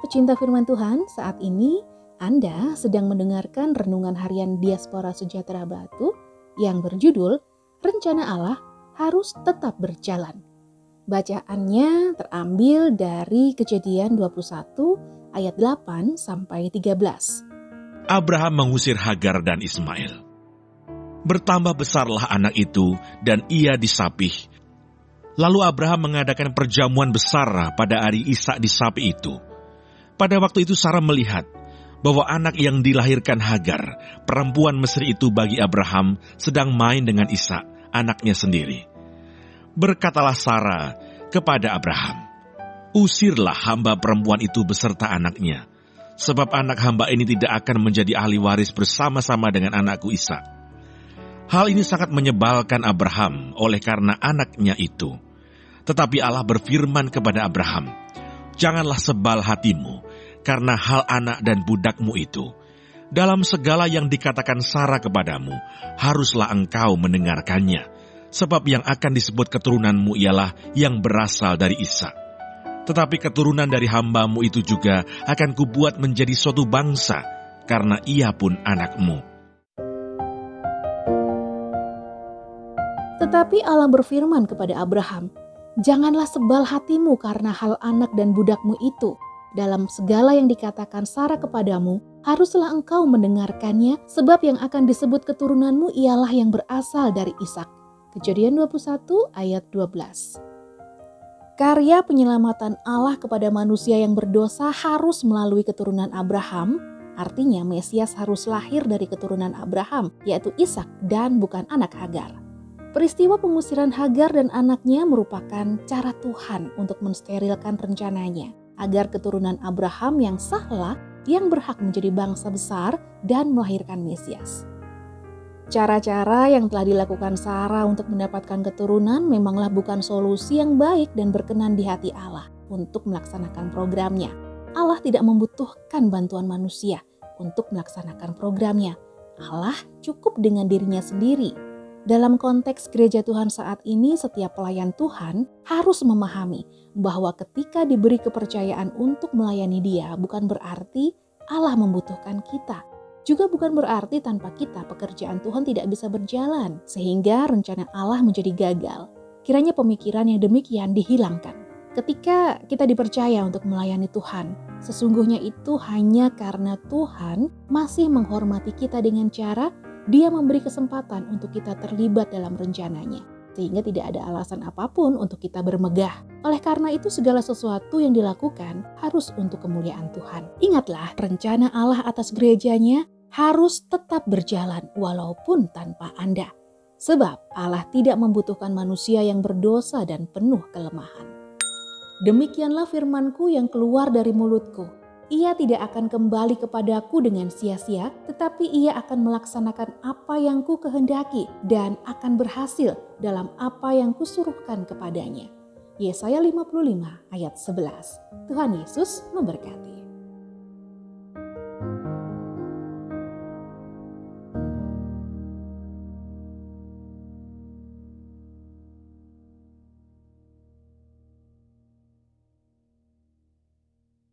pecinta firman Tuhan, saat ini Anda sedang mendengarkan renungan harian Diaspora Sejahtera Batu yang berjudul Rencana Allah Harus Tetap Berjalan. Bacaannya terambil dari Kejadian 21 ayat 8 sampai 13. Abraham mengusir Hagar dan Ismail. Bertambah besarlah anak itu dan ia disapih. Lalu Abraham mengadakan perjamuan besar pada hari Ishak disapi itu pada waktu itu Sarah melihat bahwa anak yang dilahirkan Hagar, perempuan Mesir itu bagi Abraham, sedang main dengan Ishak, anaknya sendiri. Berkatalah Sarah kepada Abraham, Usirlah hamba perempuan itu beserta anaknya, sebab anak hamba ini tidak akan menjadi ahli waris bersama-sama dengan anakku Ishak. Hal ini sangat menyebalkan Abraham oleh karena anaknya itu. Tetapi Allah berfirman kepada Abraham, Janganlah sebal hatimu, karena hal anak dan budakmu itu. Dalam segala yang dikatakan Sarah kepadamu, haruslah engkau mendengarkannya, sebab yang akan disebut keturunanmu ialah yang berasal dari Ishak. Tetapi keturunan dari hambamu itu juga akan kubuat menjadi suatu bangsa, karena ia pun anakmu. Tetapi Allah berfirman kepada Abraham, Janganlah sebal hatimu karena hal anak dan budakmu itu, dalam segala yang dikatakan Sarah kepadamu, haruslah engkau mendengarkannya, sebab yang akan disebut keturunanmu ialah yang berasal dari Ishak. Kejadian 21 ayat 12. Karya penyelamatan Allah kepada manusia yang berdosa harus melalui keturunan Abraham, artinya Mesias harus lahir dari keturunan Abraham, yaitu Ishak dan bukan anak Hagar. Peristiwa pengusiran Hagar dan anaknya merupakan cara Tuhan untuk mensterilkan rencananya agar keturunan Abraham yang sahlah yang berhak menjadi bangsa besar dan melahirkan Mesias. Cara-cara yang telah dilakukan Sarah untuk mendapatkan keturunan memanglah bukan solusi yang baik dan berkenan di hati Allah untuk melaksanakan programnya. Allah tidak membutuhkan bantuan manusia untuk melaksanakan programnya. Allah cukup dengan dirinya sendiri dalam konteks gereja Tuhan saat ini, setiap pelayan Tuhan harus memahami bahwa ketika diberi kepercayaan untuk melayani Dia, bukan berarti Allah membutuhkan kita. Juga bukan berarti tanpa kita pekerjaan Tuhan tidak bisa berjalan, sehingga rencana Allah menjadi gagal. Kiranya pemikiran yang demikian dihilangkan. Ketika kita dipercaya untuk melayani Tuhan, sesungguhnya itu hanya karena Tuhan masih menghormati kita dengan cara dia memberi kesempatan untuk kita terlibat dalam rencananya, sehingga tidak ada alasan apa pun untuk kita bermegah. Oleh karena itu, segala sesuatu yang dilakukan harus untuk kemuliaan Tuhan. Ingatlah, rencana Allah atas gerejanya harus tetap berjalan walaupun tanpa Anda. Sebab Allah tidak membutuhkan manusia yang berdosa dan penuh kelemahan. Demikianlah firmanku yang keluar dari mulutku ia tidak akan kembali kepadaku dengan sia-sia, tetapi ia akan melaksanakan apa yang ku kehendaki dan akan berhasil dalam apa yang kusuruhkan kepadanya. Yesaya 55 ayat 11. Tuhan Yesus memberkati.